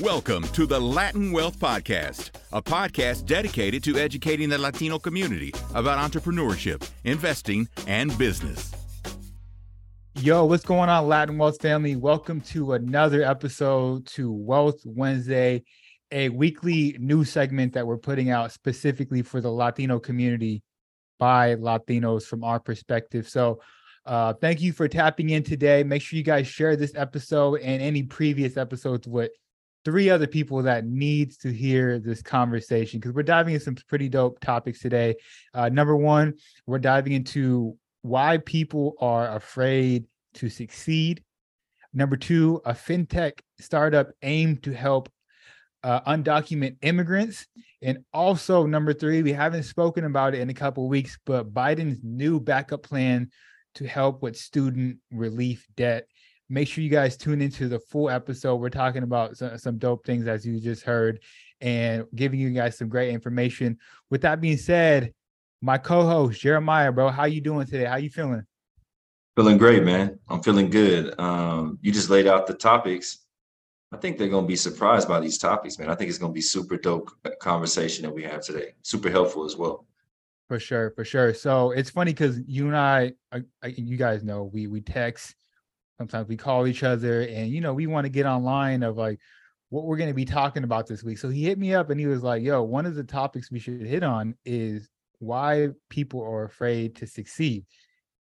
Welcome to the Latin Wealth Podcast, a podcast dedicated to educating the Latino community about entrepreneurship, investing, and business. Yo, what's going on, Latin Wealth family? Welcome to another episode to Wealth Wednesday, a weekly news segment that we're putting out specifically for the Latino community by Latinos from our perspective. So, uh, thank you for tapping in today. Make sure you guys share this episode and any previous episodes with three other people that needs to hear this conversation because we're diving into some pretty dope topics today. Uh, number one, we're diving into why people are afraid to succeed. Number two, a fintech startup aimed to help uh, undocumented immigrants. And also, number three, we haven't spoken about it in a couple weeks, but Biden's new backup plan to help with student relief debt. Make sure you guys tune into the full episode. We're talking about some, some dope things as you just heard and giving you guys some great information. With that being said, my co-host Jeremiah, bro, how you doing today? How you feeling? Feeling great, man. I'm feeling good. Um, you just laid out the topics. I think they're going to be surprised by these topics, man. I think it's going to be super dope conversation that we have today. Super helpful as well. For sure, for sure. So it's funny because you and I, I, I, you guys know, we we text sometimes we call each other and you know we want to get online of like what we're going to be talking about this week. So he hit me up and he was like yo one of the topics we should hit on is why people are afraid to succeed.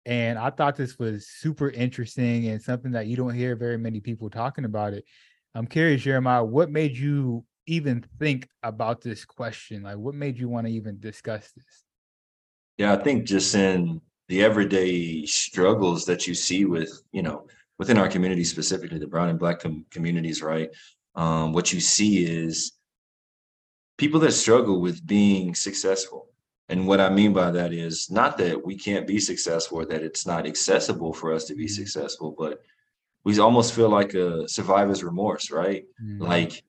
And i thought this was super interesting and something that you don't hear very many people talking about it. I'm curious jeremiah what made you even think about this question? Like what made you want to even discuss this? Yeah i think just in the everyday struggles that you see with you know within our community specifically the brown and black com- communities right um, what you see is people that struggle with being successful and what i mean by that is not that we can't be successful or that it's not accessible for us to be mm-hmm. successful but we almost feel like a survivor's remorse right mm-hmm. like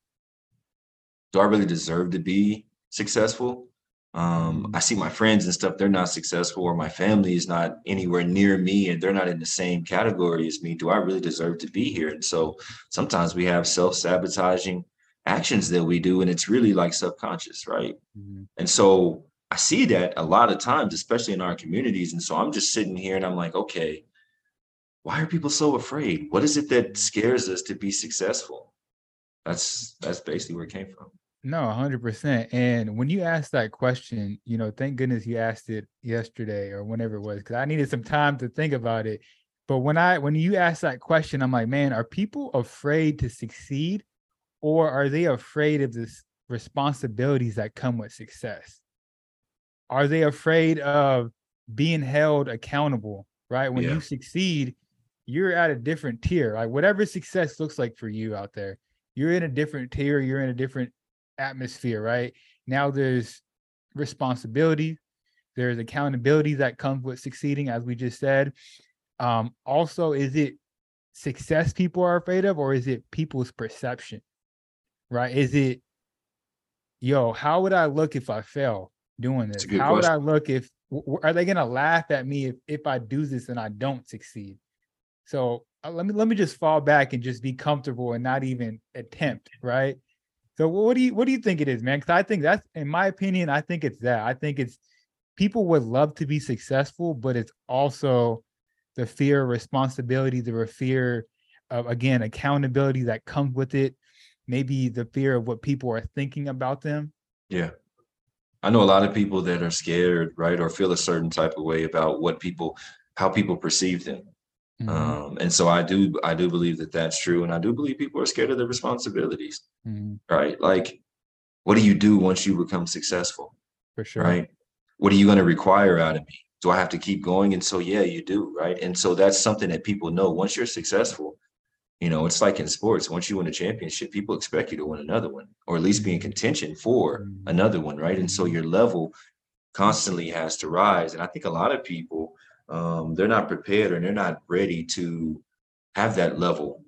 do i really deserve to be successful um, I see my friends and stuff, they're not successful, or my family is not anywhere near me and they're not in the same category as me. Do I really deserve to be here? And so sometimes we have self sabotaging actions that we do, and it's really like subconscious, right? Mm-hmm. And so I see that a lot of times, especially in our communities. And so I'm just sitting here and I'm like, okay, why are people so afraid? What is it that scares us to be successful? That's that's basically where it came from. No, 100%. And when you asked that question, you know, thank goodness you asked it yesterday or whenever it was, because I needed some time to think about it. But when I when you asked that question, I'm like, man, are people afraid to succeed or are they afraid of the responsibilities that come with success? Are they afraid of being held accountable, right? When yeah. you succeed, you're at a different tier. Like whatever success looks like for you out there, you're in a different tier, you're in a different atmosphere, right? Now there's responsibility, there's accountability that comes with succeeding, as we just said. Um, also, is it success people are afraid of, or is it people's perception? Right? Is it, yo, how would I look if I fail doing this? How question. would I look if are they gonna laugh at me if, if I do this and I don't succeed? So uh, let me let me just fall back and just be comfortable and not even attempt, right? So what do you what do you think it is, man? Because I think that's in my opinion, I think it's that. I think it's people would love to be successful, but it's also the fear of responsibility, the fear of again accountability that comes with it. Maybe the fear of what people are thinking about them. Yeah. I know a lot of people that are scared, right, or feel a certain type of way about what people, how people perceive them. Mm-hmm. Um, and so I do I do believe that that's true, and I do believe people are scared of their responsibilities, mm-hmm. right? Like, what do you do once you become successful? For sure, right? What are you going to require out of me? Do I have to keep going? And so, yeah, you do, right? And so that's something that people know. Once you're successful, you know, it's like in sports. Once you win a championship, people expect you to win another one, or at least be in mm-hmm. contention for mm-hmm. another one, right? And so your level constantly has to rise. And I think a lot of people um, they're not prepared and they're not ready to have that level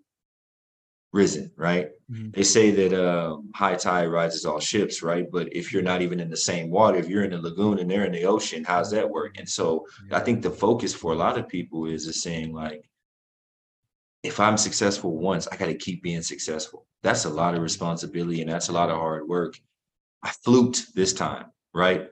risen, right? Mm-hmm. They say that uh, high tide rises all ships, right? But if you're not even in the same water, if you're in the lagoon and they're in the ocean, how's that work? And so yeah. I think the focus for a lot of people is is saying like, if I'm successful once, I got to keep being successful. That's a lot of responsibility and that's a lot of hard work. I fluked this time, right?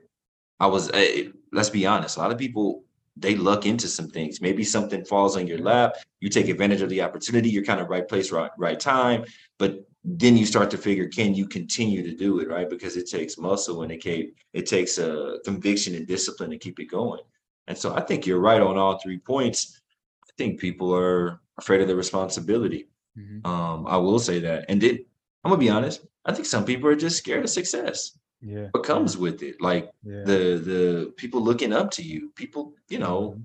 I was, uh, let's be honest, a lot of people, they luck into some things. Maybe something falls on your lap, you take advantage of the opportunity, you're kind of right place, right, right time. But then you start to figure, can you continue to do it, right? Because it takes muscle and it, can, it takes a uh, conviction and discipline to keep it going. And so I think you're right on all three points. I think people are afraid of the responsibility. Mm-hmm. Um, I will say that. And then I'm gonna be honest, I think some people are just scared of success. Yeah. What comes with it. Like yeah. the the people looking up to you, people, you know,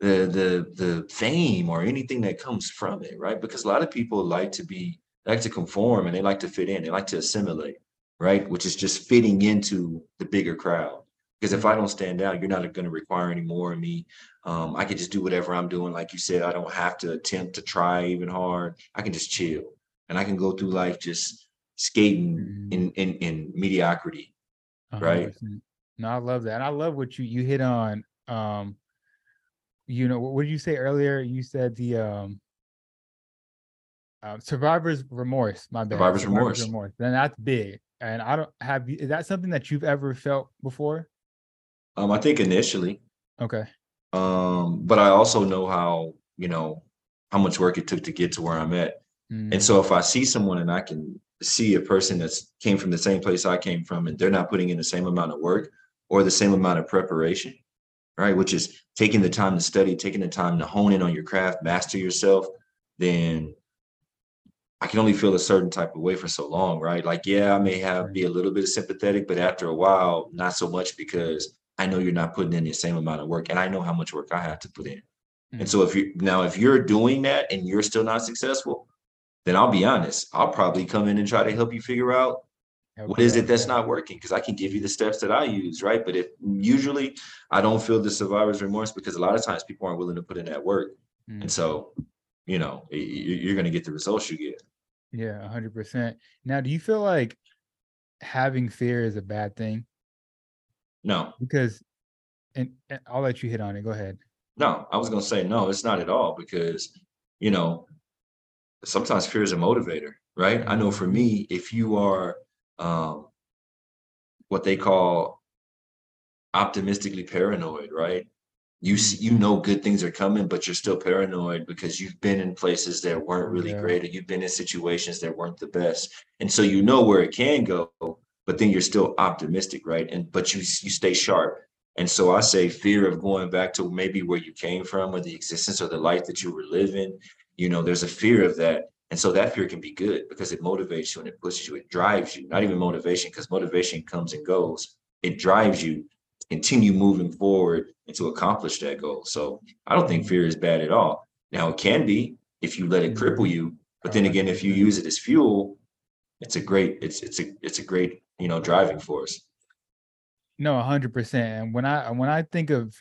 mm-hmm. the the the fame or anything that comes from it, right? Because a lot of people like to be like to conform and they like to fit in, they like to assimilate, right? Which is just fitting into the bigger crowd. Because if I don't stand out, you're not going to require any more of me. Um, I can just do whatever I'm doing. Like you said, I don't have to attempt to try even hard. I can just chill and I can go through life just skating mm-hmm. in, in, in mediocrity. 100%. Right. No, I love that. And I love what you, you hit on. Um, you know, what did you say earlier? You said the, um, uh, survivor's remorse. My bad. Survivor's, survivor's remorse. remorse. Then that's big. And I don't have. Is that something that you've ever felt before? Um, I think initially. Okay. Um, but I also know how, you know, how much work it took to get to where I'm at. Mm. And so if I see someone and I can see a person that's came from the same place I came from and they're not putting in the same amount of work or the same amount of preparation, right? Which is taking the time to study, taking the time to hone in on your craft, master yourself, then I can only feel a certain type of way for so long, right? Like, yeah, I may have be a little bit of sympathetic, but after a while, not so much because I know you're not putting in the same amount of work and I know how much work I have to put in. Mm-hmm. And so if you now if you're doing that and you're still not successful, then I'll be honest, I'll probably come in and try to help you figure out okay. what is it that's not working because I can give you the steps that I use, right? But if usually I don't feel the survivor's remorse because a lot of times people aren't willing to put in that work. Mm-hmm. And so, you know, you're going to get the results you get. Yeah, 100%. Now, do you feel like having fear is a bad thing? No. Because, and, and I'll let you hit on it. Go ahead. No, I was going to say, no, it's not at all because, you know, sometimes fear is a motivator, right? I know for me, if you are um, what they call optimistically paranoid, right? You you know good things are coming, but you're still paranoid because you've been in places that weren't really yeah. great, or you've been in situations that weren't the best, and so you know where it can go, but then you're still optimistic, right? And but you you stay sharp. And so I say fear of going back to maybe where you came from or the existence or the life that you were living. You know, there's a fear of that. And so that fear can be good because it motivates you and it pushes you, it drives you, not even motivation, because motivation comes and goes. It drives you to continue moving forward and to accomplish that goal. So I don't think fear is bad at all. Now it can be if you let it cripple you. But then again, if you use it as fuel, it's a great, it's it's a it's a great you know driving force no 100% and when i when i think of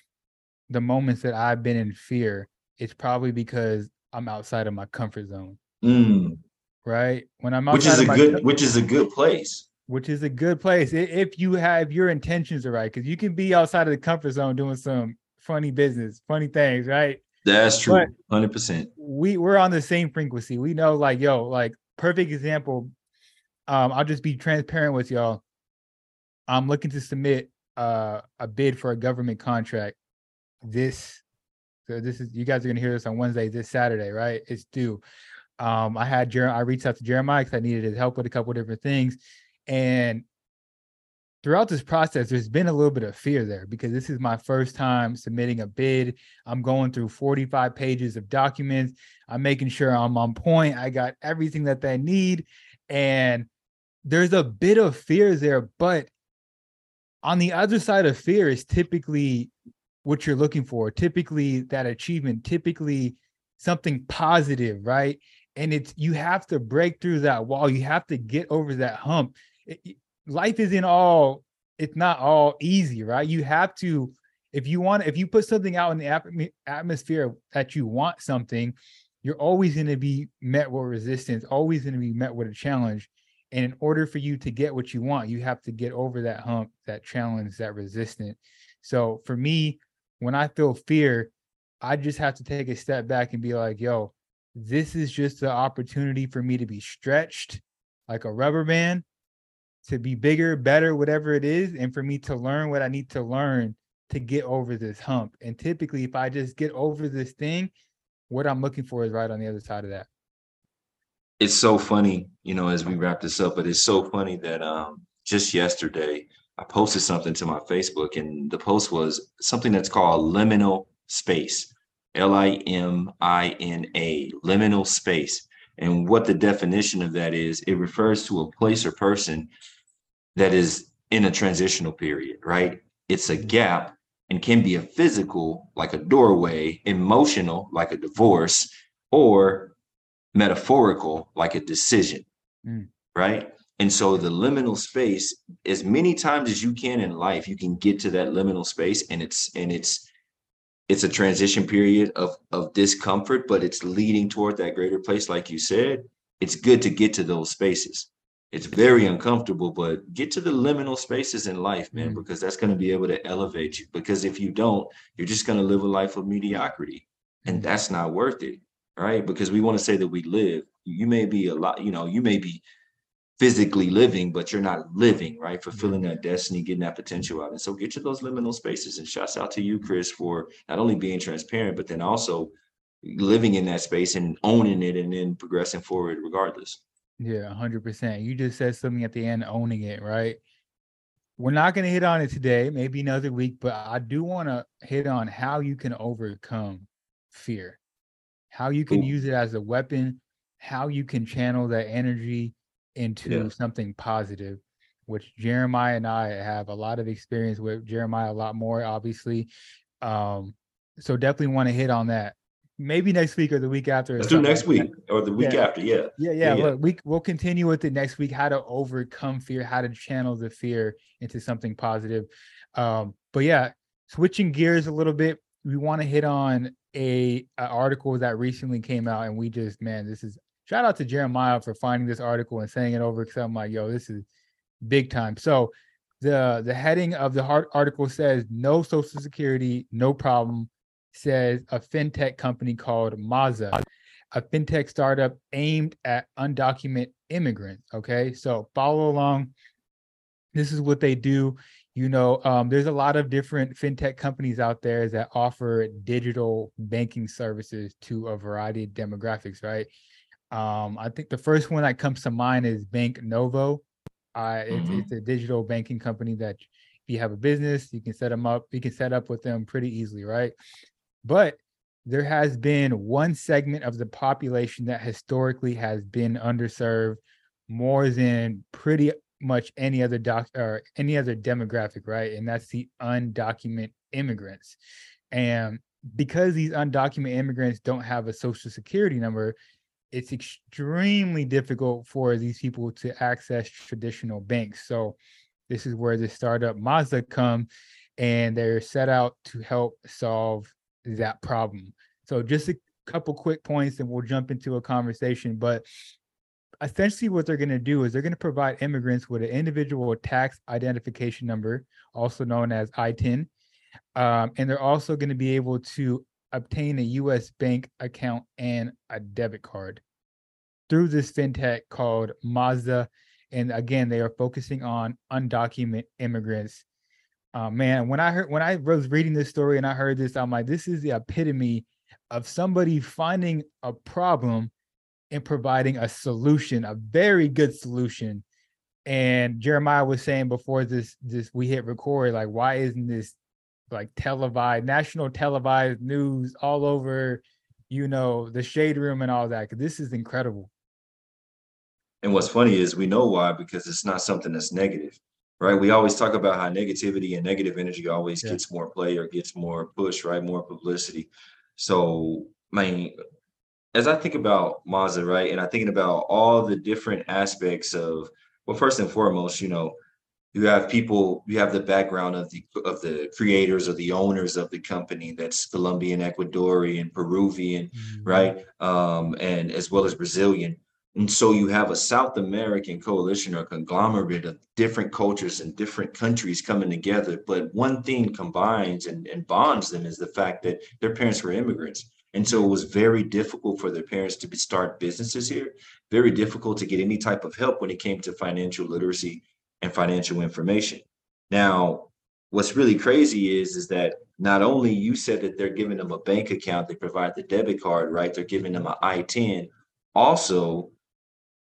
the moments that i've been in fear it's probably because i'm outside of my comfort zone mm. right when i'm which is a good which is a good place which is a good place if you have your intentions are right because you can be outside of the comfort zone doing some funny business funny things right that's true 100% we we're on the same frequency we know like yo like perfect example um, I'll just be transparent with y'all. I'm looking to submit uh, a bid for a government contract. This, so this is you guys are gonna hear this on Wednesday, this Saturday, right? It's due. Um, I had Jer- I reached out to Jeremiah because I needed his help with a couple different things, and throughout this process, there's been a little bit of fear there because this is my first time submitting a bid. I'm going through 45 pages of documents. I'm making sure I'm on point. I got everything that they need, and there's a bit of fear there, but on the other side of fear is typically what you're looking for, typically that achievement, typically something positive, right? And it's you have to break through that wall. You have to get over that hump. It, life isn't all it's not all easy, right? You have to if you want if you put something out in the atmosphere that you want something, you're always going to be met with resistance, always going to be met with a challenge. And in order for you to get what you want, you have to get over that hump, that challenge, that resistance. So for me, when I feel fear, I just have to take a step back and be like, yo, this is just the opportunity for me to be stretched like a rubber band to be bigger, better, whatever it is, and for me to learn what I need to learn to get over this hump. And typically, if I just get over this thing, what I'm looking for is right on the other side of that. It's so funny, you know, as we wrap this up, but it's so funny that um, just yesterday I posted something to my Facebook, and the post was something that's called liminal space. L I M I N A, liminal space. And what the definition of that is, it refers to a place or person that is in a transitional period, right? It's a gap and can be a physical, like a doorway, emotional, like a divorce, or metaphorical, like a decision, mm. right? And so the liminal space, as many times as you can in life, you can get to that liminal space, and it's and it's it's a transition period of of discomfort, but it's leading toward that greater place, like you said. It's good to get to those spaces. It's very uncomfortable, but get to the liminal spaces in life, man, mm because that's going to be able to elevate you. Because if you don't, you're just going to live a life of mediocrity, and that's not worth it, right? Because we want to say that we live. You may be a lot, you know, you may be physically living, but you're not living, right? Fulfilling mm-hmm. that destiny, getting that potential out. And so get to those liminal spaces. And shouts out to you, Chris, for not only being transparent, but then also living in that space and owning it and then progressing forward regardless. Yeah, 100%. You just said something at the end, owning it, right? We're not going to hit on it today, maybe another week, but I do want to hit on how you can overcome fear, how you can Ooh. use it as a weapon, how you can channel that energy into yeah. something positive, which Jeremiah and I have a lot of experience with. Jeremiah a lot more, obviously. Um, so definitely want to hit on that. Maybe next week or the week after. Let's do next like week or the week yeah. after. Yeah. Yeah, yeah. yeah, we we'll continue with it next week. How to overcome fear, how to channel the fear into something positive. Um, but yeah, switching gears a little bit, we want to hit on a, a article that recently came out, and we just man, this is shout out to Jeremiah for finding this article and saying it over because I'm like, yo, this is big time. So the the heading of the article says no social security, no problem. Says a fintech company called Maza, a fintech startup aimed at undocumented immigrants. Okay, so follow along. This is what they do. You know, um, there's a lot of different fintech companies out there that offer digital banking services to a variety of demographics, right? Um, I think the first one that comes to mind is Bank Novo. Uh, it's, mm-hmm. it's a digital banking company that if you have a business, you can set them up. You can set up with them pretty easily, right? But there has been one segment of the population that historically has been underserved more than pretty much any other doc or any other demographic, right? And that's the undocumented immigrants. And because these undocumented immigrants don't have a social security number, it's extremely difficult for these people to access traditional banks. So this is where the startup Maza come and they're set out to help solve that problem. So just a couple quick points and we'll jump into a conversation. But essentially what they're going to do is they're going to provide immigrants with an individual tax identification number, also known as ITIN. Um, and they're also going to be able to obtain a US bank account and a debit card through this fintech called Maza. And again, they are focusing on undocumented immigrants. Uh, man, when I heard when I was reading this story and I heard this, I'm like, this is the epitome of somebody finding a problem and providing a solution, a very good solution. And Jeremiah was saying before this this we hit record, like, why isn't this like televised, national televised news all over, you know, the shade room and all that. This is incredible. And what's funny is we know why, because it's not something that's negative, right? We always talk about how negativity and negative energy always yeah. gets more play or gets more push, right? More publicity. So, I mean, as I think about Maza, right, and I'm thinking about all the different aspects of, well, first and foremost, you know, you have people you have the background of the of the creators or the owners of the company that's colombian ecuadorian peruvian mm-hmm. right? Um, and as well as brazilian. And so you have a south american coalition or conglomerate of different cultures and different countries coming together but one thing combines and, and bonds them is the fact that their parents were immigrants. And so it was very difficult for their parents to start businesses here, very difficult to get any type of help when it came to financial literacy and financial information. Now, what's really crazy is, is that not only you said that they're giving them a bank account, they provide the debit card, right? They're giving them an ITIN. Also,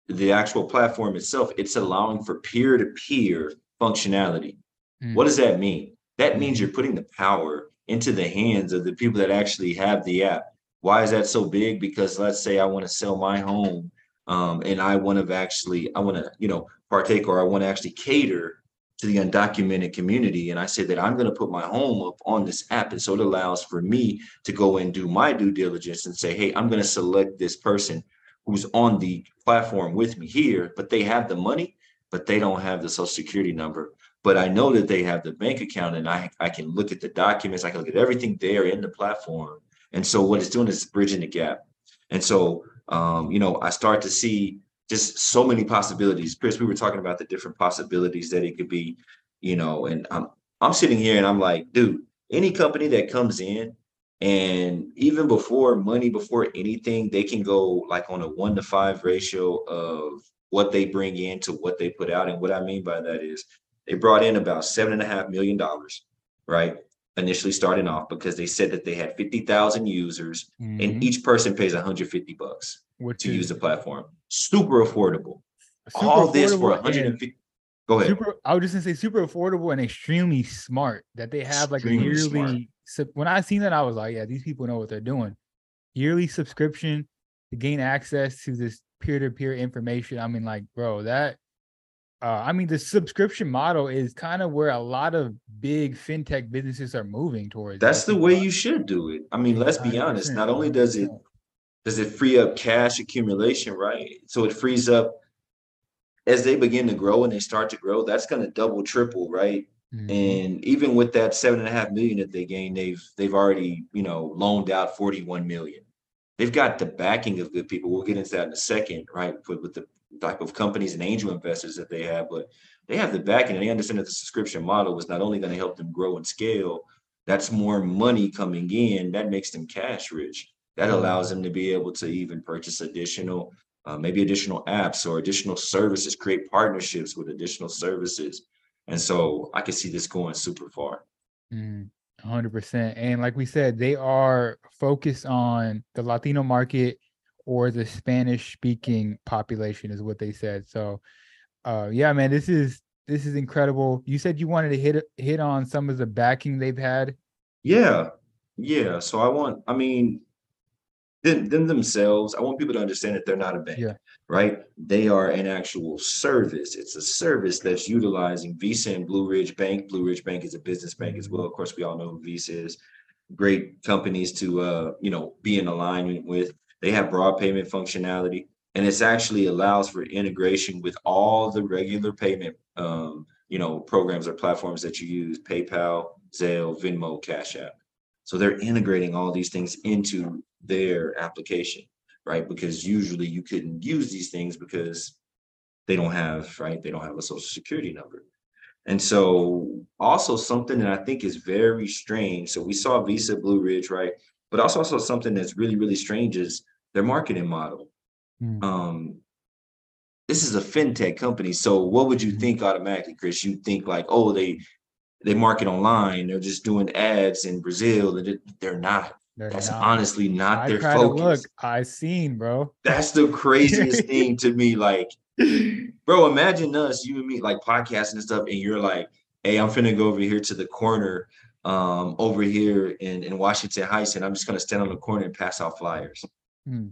the actual platform itself, it's allowing for peer-to-peer functionality. Mm. What does that mean? That means you're putting the power into the hands of the people that actually have the app. Why is that so big? Because let's say I want to sell my home um, and I want to actually, I want to, you know, partake or I want to actually cater to the undocumented community. And I say that I'm going to put my home up on this app. And so it allows for me to go and do my due diligence and say, hey, I'm going to select this person who's on the platform with me here, but they have the money, but they don't have the social security number. But I know that they have the bank account and I, I can look at the documents, I can look at everything there in the platform. And so what it's doing is bridging the gap. And so, um, you know, I start to see just so many possibilities. Chris, we were talking about the different possibilities that it could be, you know, and I'm I'm sitting here and I'm like, dude, any company that comes in and even before money, before anything, they can go like on a one to five ratio of what they bring in to what they put out. And what I mean by that is they brought in about seven and a half million dollars, right? Initially starting off because they said that they had 50,000 users mm-hmm. and each person pays 150 bucks Which to is, use the platform. Super affordable. Super All affordable this for 150. Go ahead. Super, I was just gonna say super affordable and extremely smart that they have like extremely a yearly. when I seen that, I was like, yeah, these people know what they're doing. Yearly subscription to gain access to this peer-to-peer information. I mean, like, bro, that uh, I mean, the subscription model is kind of where a lot of big fintech businesses are moving towards. That's the way you should do it. I mean, let's be honest. Not only does it does it free up cash accumulation, right? So it frees up as they begin to grow and they start to grow. That's going to double, triple, right? Mm-hmm. And even with that seven and a half million that they gained, they've they've already you know loaned out forty one million. They've got the backing of good people. We'll get into that in a second, right? With, with the type of companies and angel investors that they have, but they have the backing and they understand that the subscription model is not only going to help them grow and scale, that's more money coming in that makes them cash rich. That mm-hmm. allows them to be able to even purchase additional, uh, maybe additional apps or additional services, create partnerships with additional services. And so I can see this going super far. Mm, 100%. And like we said, they are focused on the Latino market or the Spanish speaking population is what they said. So uh yeah, man, this is this is incredible. You said you wanted to hit hit on some of the backing they've had. Yeah. Yeah. So I want, I mean, them, them themselves, I want people to understand that they're not a bank, yeah. right? They are an actual service. It's a service that's utilizing Visa and Blue Ridge Bank. Blue Ridge Bank is a business bank as well. Of course, we all know who Visa is. Great companies to uh, you know, be in alignment with. They have broad payment functionality, and it's actually allows for integration with all the regular payment, um, you know, programs or platforms that you use: PayPal, Zelle, Venmo, Cash App. So they're integrating all these things into their application, right? Because usually you couldn't use these things because they don't have, right? They don't have a social security number. And so also something that I think is very strange. So we saw Visa Blue Ridge, right? But also, also something that's really, really strange is their marketing model. Mm. Um, this is a fintech company. So what would you hmm. think automatically, Chris? You think like, oh, they they market online, they're just doing ads in Brazil. They're not. They're That's not. honestly not I their focus. look, I seen, bro. That's the craziest thing to me. Like, bro, imagine us, you and me, like podcasting and stuff, and you're like, hey, I'm finna go over here to the corner um over here in, in Washington Heights, and I'm just gonna stand on the corner and pass out flyers. Hmm.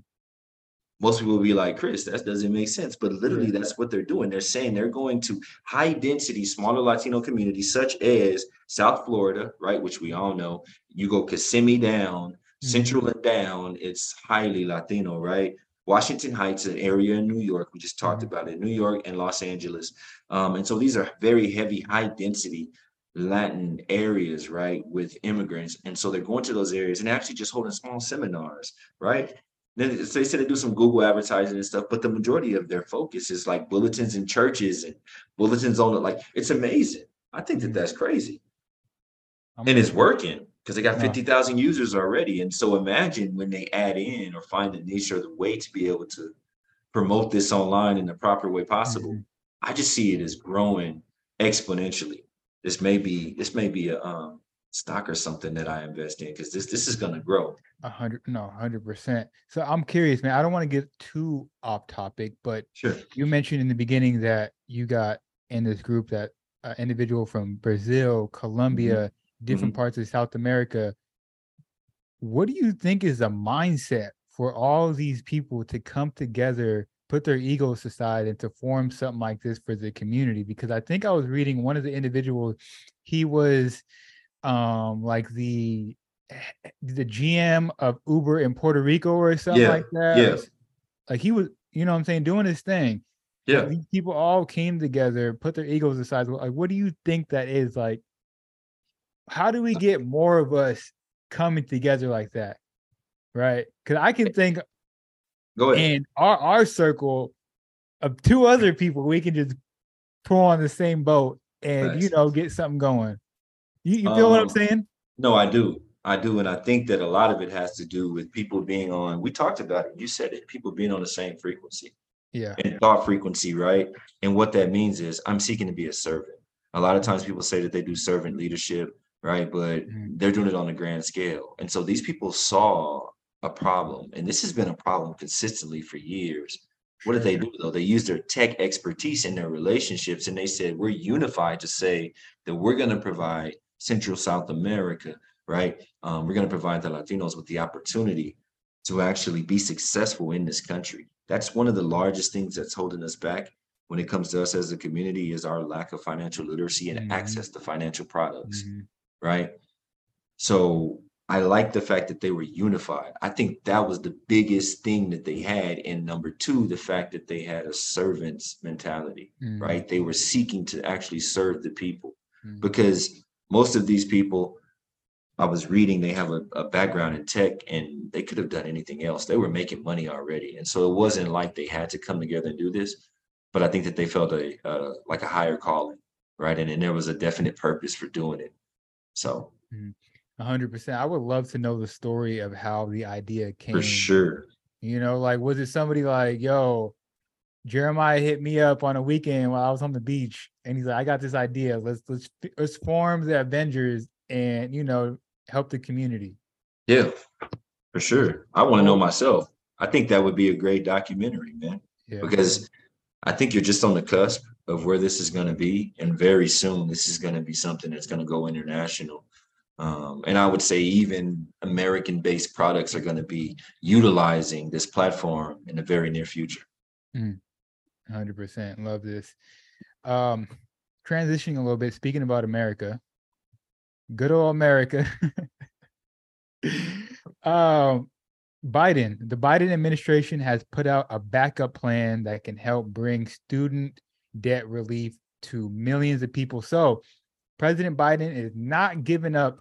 Most people will be like, Chris, that doesn't make sense. But literally, yeah. that's what they're doing. They're saying they're going to high density, smaller Latino communities, such as South Florida, right? Which we all know. You go Kissimmee down, mm-hmm. Central and down, it's highly Latino, right? Washington Heights, an area in New York. We just talked mm-hmm. about it, New York and Los Angeles. Um, and so these are very heavy, high density Latin areas, right, with immigrants. And so they're going to those areas and actually just holding small seminars, right? Then so they said they do some Google advertising and stuff, but the majority of their focus is like bulletins in churches and bulletins on it. Like it's amazing. I think that that's crazy, I'm and it's working. because they got No. 50,000 users already. And so imagine when they add in or find a niche or the way to be able to promote this online in the proper way possible. Mhm. I just see it as growing exponentially. This may be this may be a um, stock or something that I invest in because this this is going to grow. A hundred, no, hundred percent. So I'm curious, man. I don't want to get too off topic, but Sure. you mentioned in the beginning that you got in this group that uh, individual from Brazil, Colombia, different parts of South America. What do you think is the mindset for all these people to come together, put their egos aside, and to form something like this for the community? Because I think I was reading one of the individuals, he was um like the the GM of Uber in Puerto Rico or something Yeah, like that. Yes. Like he was, you know what I'm saying, doing his thing Yeah. these people all came together, put their egos aside. Like, what do you think that is? Like, how do we get more of us coming together like that? Right? Because I can think Go ahead. in our our circle of two other people, we can just pull on the same boat and you know get something going. You, you feel what I'm Um, saying? No, I do. I do. And I think that a lot of it has to do with people being on, we talked about it. You said it, people being on the same frequency. Yeah. and thought frequency, right? And what that means is I'm seeking to be a servant. A lot of times people say that they do servant leadership, right? But Mhm. they're doing it on a grand scale. And so these people saw a problem, and this has been a problem consistently for years. What did they do though? They used their tech expertise in their relationships and they said, We're unified to say that we're going to provide Central South America, right? Um, we're going to provide the Latinos with the opportunity to actually be successful in this country. That's one of the largest things that's holding us back when it comes to us as a community is our lack of financial literacy and Mhm. access to financial products, Mhm. right? So I like the fact that they were unified. I think that was the biggest thing that they had. And number two, the fact that they had a servant's mentality, Mhm. right? They were seeking to actually serve the people Mhm. because most of these people I was reading they have a, a background in tech and they could have done anything else. They were making money already. And so it wasn't like they had to come together and do this, but I think that they felt a uh, like a higher calling, right? And then there was a definite purpose for doing it. So A hundred percent. I would love to know the story of how the idea came. for sure. You know, like was it somebody like, yo, Jeremiah hit me up on a weekend while I was on the beach, and he's like, "I got this idea. Let's let's let's form the Avengers and you know help the community." Yeah, for sure. I want to know myself. I think that would be a great documentary, man, yeah. because I think you're just on the cusp of where this is going to be, and very soon this is going to be something that's going to go international. Um, and I would say even American-based products are going to be utilizing this platform in the very near future. Mm. 100%. Love this. Um, transitioning a little bit, speaking about America, good old America. um, Biden, the Biden administration has put out a backup plan that can help bring student debt relief to millions of people. So, President Biden is not giving up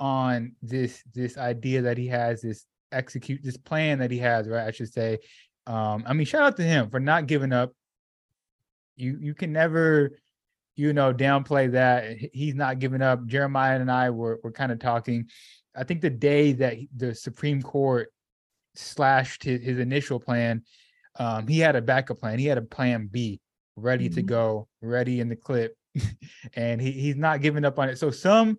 on this this idea that he has this execute this plan that he has, right? I should say. Um, I mean, shout out to him for not giving up you you can never, you know, downplay that. He's not giving up. Jeremiah and I were were kind of talking. I think the day that the Supreme Court slashed his, his initial plan, um, he had a backup plan. He had a plan B ready to Mhm. go, ready in the clip, and he, he's not giving up on it. So some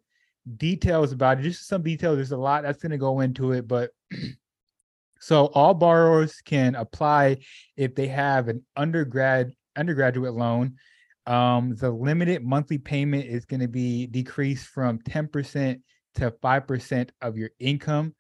details about it, just some details. There's a lot that's going to go into it, but so all borrowers can apply if they have an undergrad undergraduate loan. Um, the limited monthly payment is going to be decreased from 10% to 5% of your income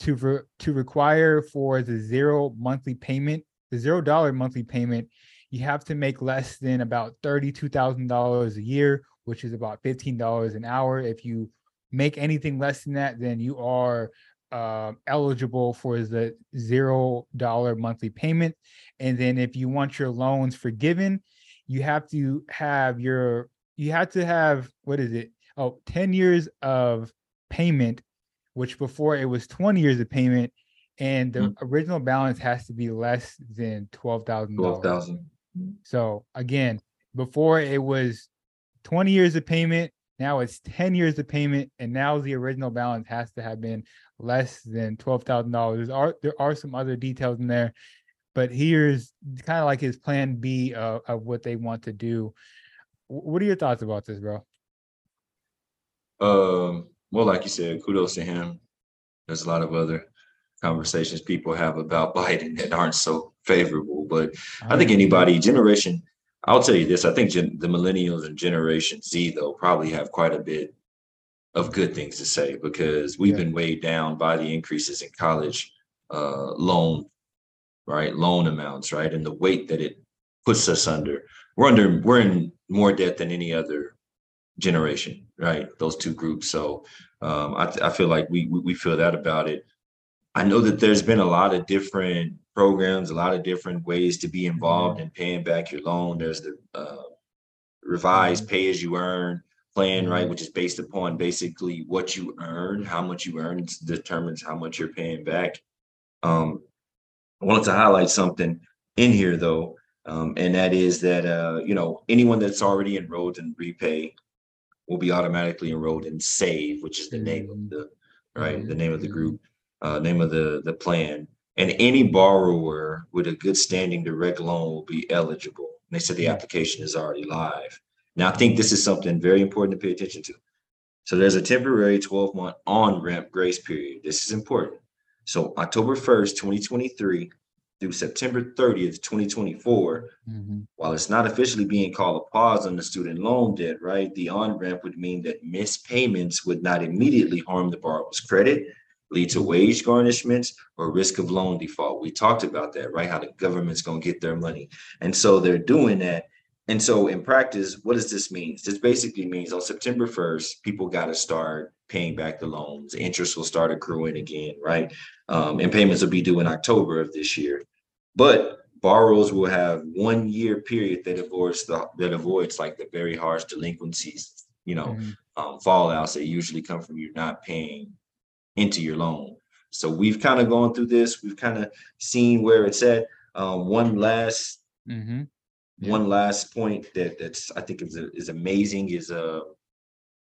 to re- to require for the zero monthly payment, the zero dollar monthly payment, you have to make less than about $32,000 a year, which is about $15 an hour. If you make anything less than that, then you are uh, eligible for the zero dollar monthly payment. And then if you want your loans forgiven, you have to have your you have to have what is it? Oh, 10 years of payment, which before it was 20 years of payment, and the Mhm. original balance has to be less than twelve thousand Twelve thousand. So again, before it was 20 years of payment, Now it's 10 years of payment, and now the original balance has to have been less than $12,000. There are, there are some other details in there, but here's kind of like his plan B of, of what they want to do. What are your thoughts about this, bro? Um, well, like you said, kudos to him. There's a lot of other conversations people have about Biden that aren't so favorable, but I think anybody generation I'll tell you this: I think gen- the millennials and Generation Z, though, probably have quite a bit of good things to say because we've yeah. been weighed down by the increases in college uh, loan, right, loan amounts, right, and the weight that it puts us under. We're under we're in more debt than any other generation, right? Those two groups. So um, I, I feel like we we feel that about it. I know that there's been a lot of different programs, a lot of different ways to be involved in paying back your loan. There's the uh, revised mm-hmm. pay as you earn plan, right, mm-hmm. which is based upon basically what you earn, how much you earn determines how much you're paying back. Um, I wanted to highlight something in here though, um, and that is that uh, you know anyone that's already enrolled in REPAYE will be automatically enrolled in Save, which is the name of the right, the name of the group, uh, name of the the plan and any borrower with a good standing direct loan will be eligible. And they said the application is already live. Now, I think this is something very important to pay attention to. So there's a temporary 12 month on ramp grace period. This is important. So October 1st, 2023 through September 30th, 2024, mm-hmm. while it's not officially being called a pause on the student loan debt, right? The on ramp would mean that missed payments would not immediately harm the borrower's credit lead to wage garnishments or risk of loan default. We talked about that, right? How the government's going to get their money. And so they're doing that. And so in practice, what does this mean? This basically means on September 1st, people got to start paying back the loans. Interest will start accruing again, right? Um, and payments will be due in October of this year. But borrowers will have one year period that avoids the that avoids like the very harsh delinquencies, you know, mm-hmm. um, fallouts that usually come from you not paying into your loan. So we've kind of gone through this. We've kind of seen where it's at. Um, one last, mm-hmm. yeah. one last point that that's I think is is amazing is uh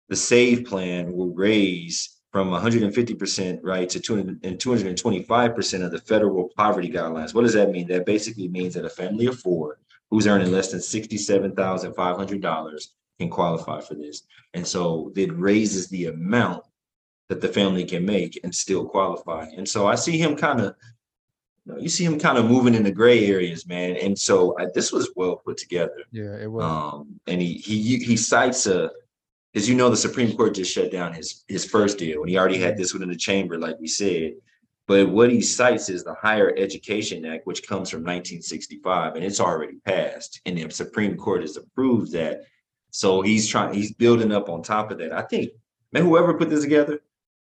the save plan will raise from 150% right to 200 and 225% of the federal poverty guidelines. What does that mean? That basically means that a family of four who's earning less than $67,500 can qualify for this. And so it raises the amount that the family can make and still qualify. And so I see him kind of, you, know, you see him kind of moving in the gray areas, man. And so I, this was well put together. Yeah, it was. Um, and he he he cites a, as you know, the Supreme Court just shut down his his first deal, and he already had this one in the chamber, like we said. But what he cites is the Higher Education Act, which comes from 1965, and it's already passed, and the Supreme Court has approved that. So he's trying, he's building up on top of that. I think, man, whoever put this together,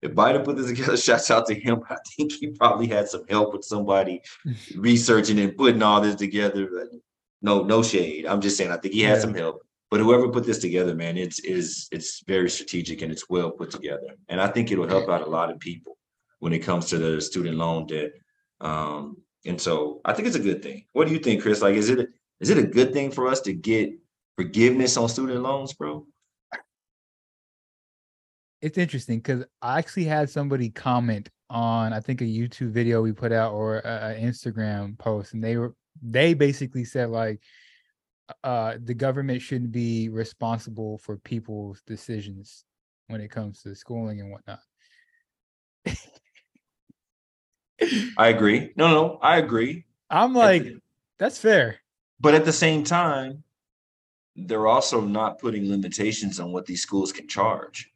if Biden put this together, shouts out to him. I think he probably had some help with somebody researching and putting all this together. But no, no shade. I'm just saying I think he had yeah. some help. But whoever put this together, man, it's is it's very strategic and it's well put together. And I think it'll help out a lot of people when it comes to the student loan debt. Um, and so I think it's a good thing. What do you think, Chris? Like, is it is it a good thing for us to get forgiveness on student loans, bro? It's interesting because I actually had somebody comment on I think a YouTube video we put out or an Instagram post, and they were they basically said like uh the government shouldn't be responsible for people's decisions when it comes to schooling and whatnot. I agree. No, no, I agree. I'm like, the, that's fair. But at the same time, they're also not putting limitations on what these schools can charge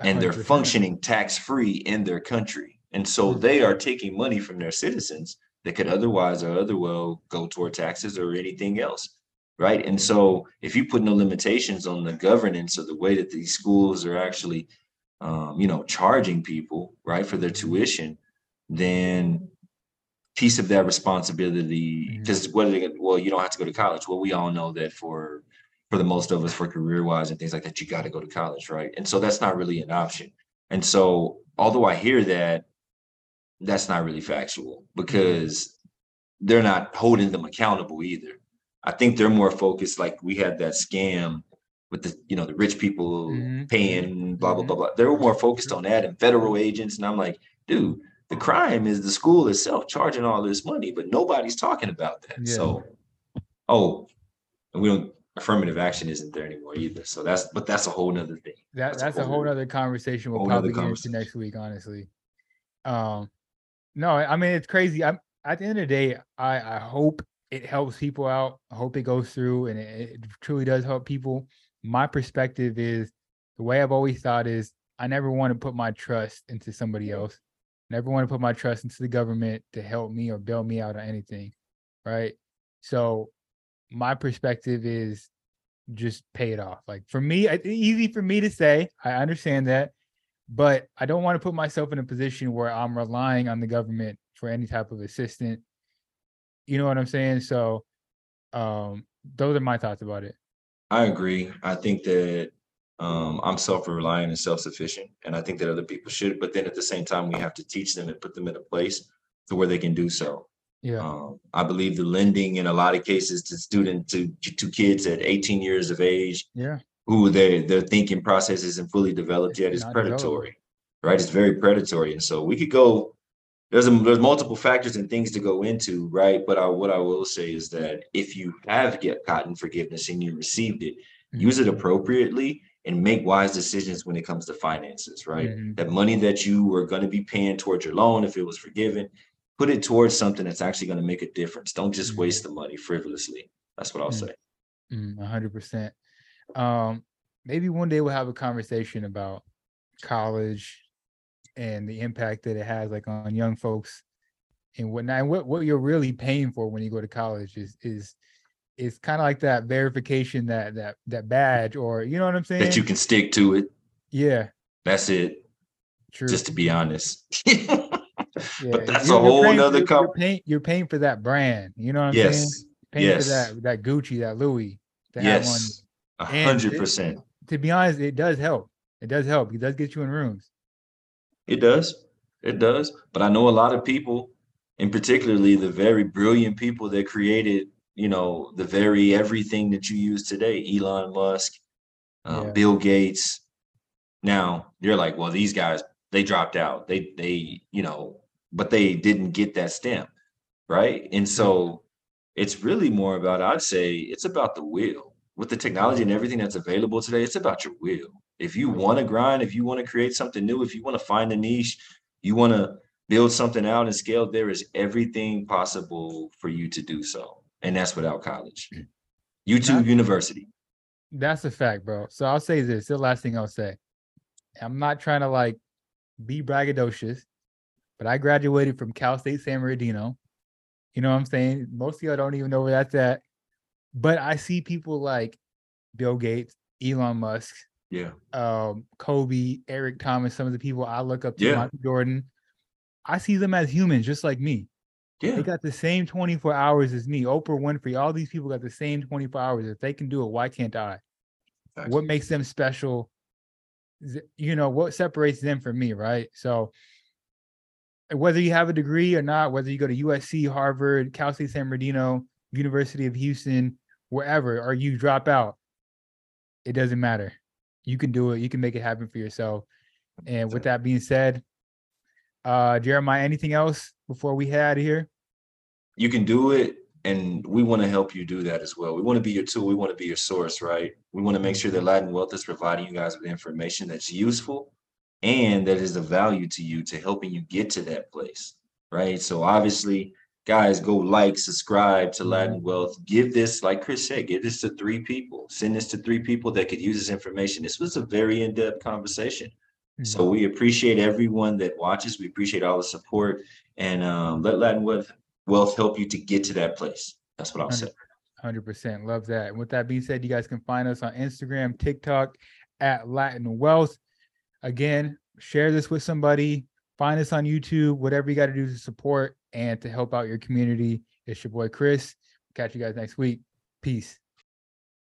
and they're functioning tax free in their country. And so mm-hmm. they are taking money from their citizens that could otherwise or other well go toward taxes or anything else. Right. And so if you put no limitations on the governance or the way that these schools are actually, um, you know, charging people, right, for their mm-hmm. tuition, then piece of that responsibility, because mm-hmm. whether, well, you don't have to go to college. Well, we all know that for for the most of us for career wise and things like that, you got to go to college, right? And so that's not really an option. And so, although I hear that, that's not really factual because they're not holding them accountable either. I think they're more focused, like we had that scam with the you know the rich people Mhm. paying blah blah Mhm. blah blah. They were more focused on that and federal agents, and I'm like, dude, the crime is the school itself charging all this money, but nobody's talking about that. Yeah. So, oh, and we don't affirmative action isn't there anymore either. So that's but that's a whole nother thing. That That's a that's a whole whole- other conversation we'll probably get into next week, honestly. Um no, I mean it's crazy. I'm at the end of the day, I I hope it helps people out. I hope it goes through and it, it truly does help people. My perspective is the way I've always thought is I never want to put my trust into somebody else. Never want to put my trust into the government to help me or bail me out on anything. Right. So my perspective is just pay it off. Like for me, it's easy for me to say. I understand that, but I don't want to put myself in a position where I'm relying on the government for any type of assistance. You know what I'm saying? So, um, those are my thoughts about it. I agree. I think that um, I'm self-reliant and self-sufficient, and I think that other people should. But then at the same time, we have to teach them and put them in a place to where they can do so. Yeah. Um, I believe the lending in a lot of cases to student to to kids at 18 years of age Yeah. who their their thinking process isn't fully developed yet is predatory, right? It's very predatory, and so we could go. There's a, there's multiple factors and things to go into, right? But I, what I will say is that if you have get gotten forgiveness and you received it, Mhm. use it appropriately and make wise decisions when it comes to finances, right? Mhm. That money that you were going to be paying towards your loan, if it was forgiven, put it towards something that's actually going to make a difference. Don't just Mhm. waste the money frivolously. That's what I'll Mm. say. Mm, A hundred percent. Um, maybe one day we'll have a conversation about college and the impact that it has like on young folks and whatnot. And what, what you're really paying for when you go to college is is is kind of like that verification that that that badge or you know what I'm saying? That you can stick to it. yeah, That's it. true. Just to be honest. yeah. but that's You're- a whole paying- nother you're, paying you're paying for that brand. You know what I'm saying? yes. Paying yes. for that that Gucci, that Louis. To Yes. Hundred percent. to be honest, it does help. It does help. It does get you in rooms. It does. It does. But I know a lot of people, and particularly the very brilliant people that created, you know, the very everything that you use today, Elon Musk, uh, Yeah. Bill Gates. Now you're like, well, these guys they dropped out. They they you know, but they didn't get that stamp, right? And so it's really more about I'd say it's about the will. With the technology and everything that's available today, it's about your will. If you want to grind, if you want to create something new, if you want to find a niche, you want to build something out and scale, there is everything possible for you to do so. And that's without college. Hmm. YouTube That- University. That's a fact, bro. So I'll say this. The last thing I'll say. I'm not trying to like be braggadocious, but I graduated from Cal State San Bernardino. You know what I'm saying? Most of y'all don't even know where that's at. But I see people like Bill Gates, Elon Musk, Yeah. um, Kobe, Eric Thomas, some of the people I look up to, Yeah. Michael Jordan. I see them as humans, just like me. Yeah. They got the same 24 hours as me. Oprah Winfrey, all these people got the same 24 hours. If they can do it, why can't I? What makes them special? You know, what separates them from me, right? So whether you have a degree or not, whether you go to USC, Harvard, Cal State San Bernardino, University of Houston, wherever, or you drop out, it doesn't matter. You can do it. You can make it happen for yourself. And with that being said, uh Jeremiah, anything else before we head out of here? you can do it and we want to help you do that as well we want to be your tool we want to be your source right we want to make sure that latin wealth is providing you guys with information that's useful and that is of value to you to helping you get to that place right so obviously guys go like subscribe to latin wealth give this like chris said give this to three people send this to three people that could use this information this was a very in-depth conversation so we appreciate everyone that watches. We appreciate all the support and um, let Latin Wealth, Wealth help you to get to that place. That's what I'll say. Hundred percent, love that. And with that being said, you guys can find us on Instagram, TikTok at Latin Wealth. Again, share this with somebody. Find us on YouTube. Whatever you got to do to support and to help out your community. It's your boy Chris. Catch you guys next week. Peace.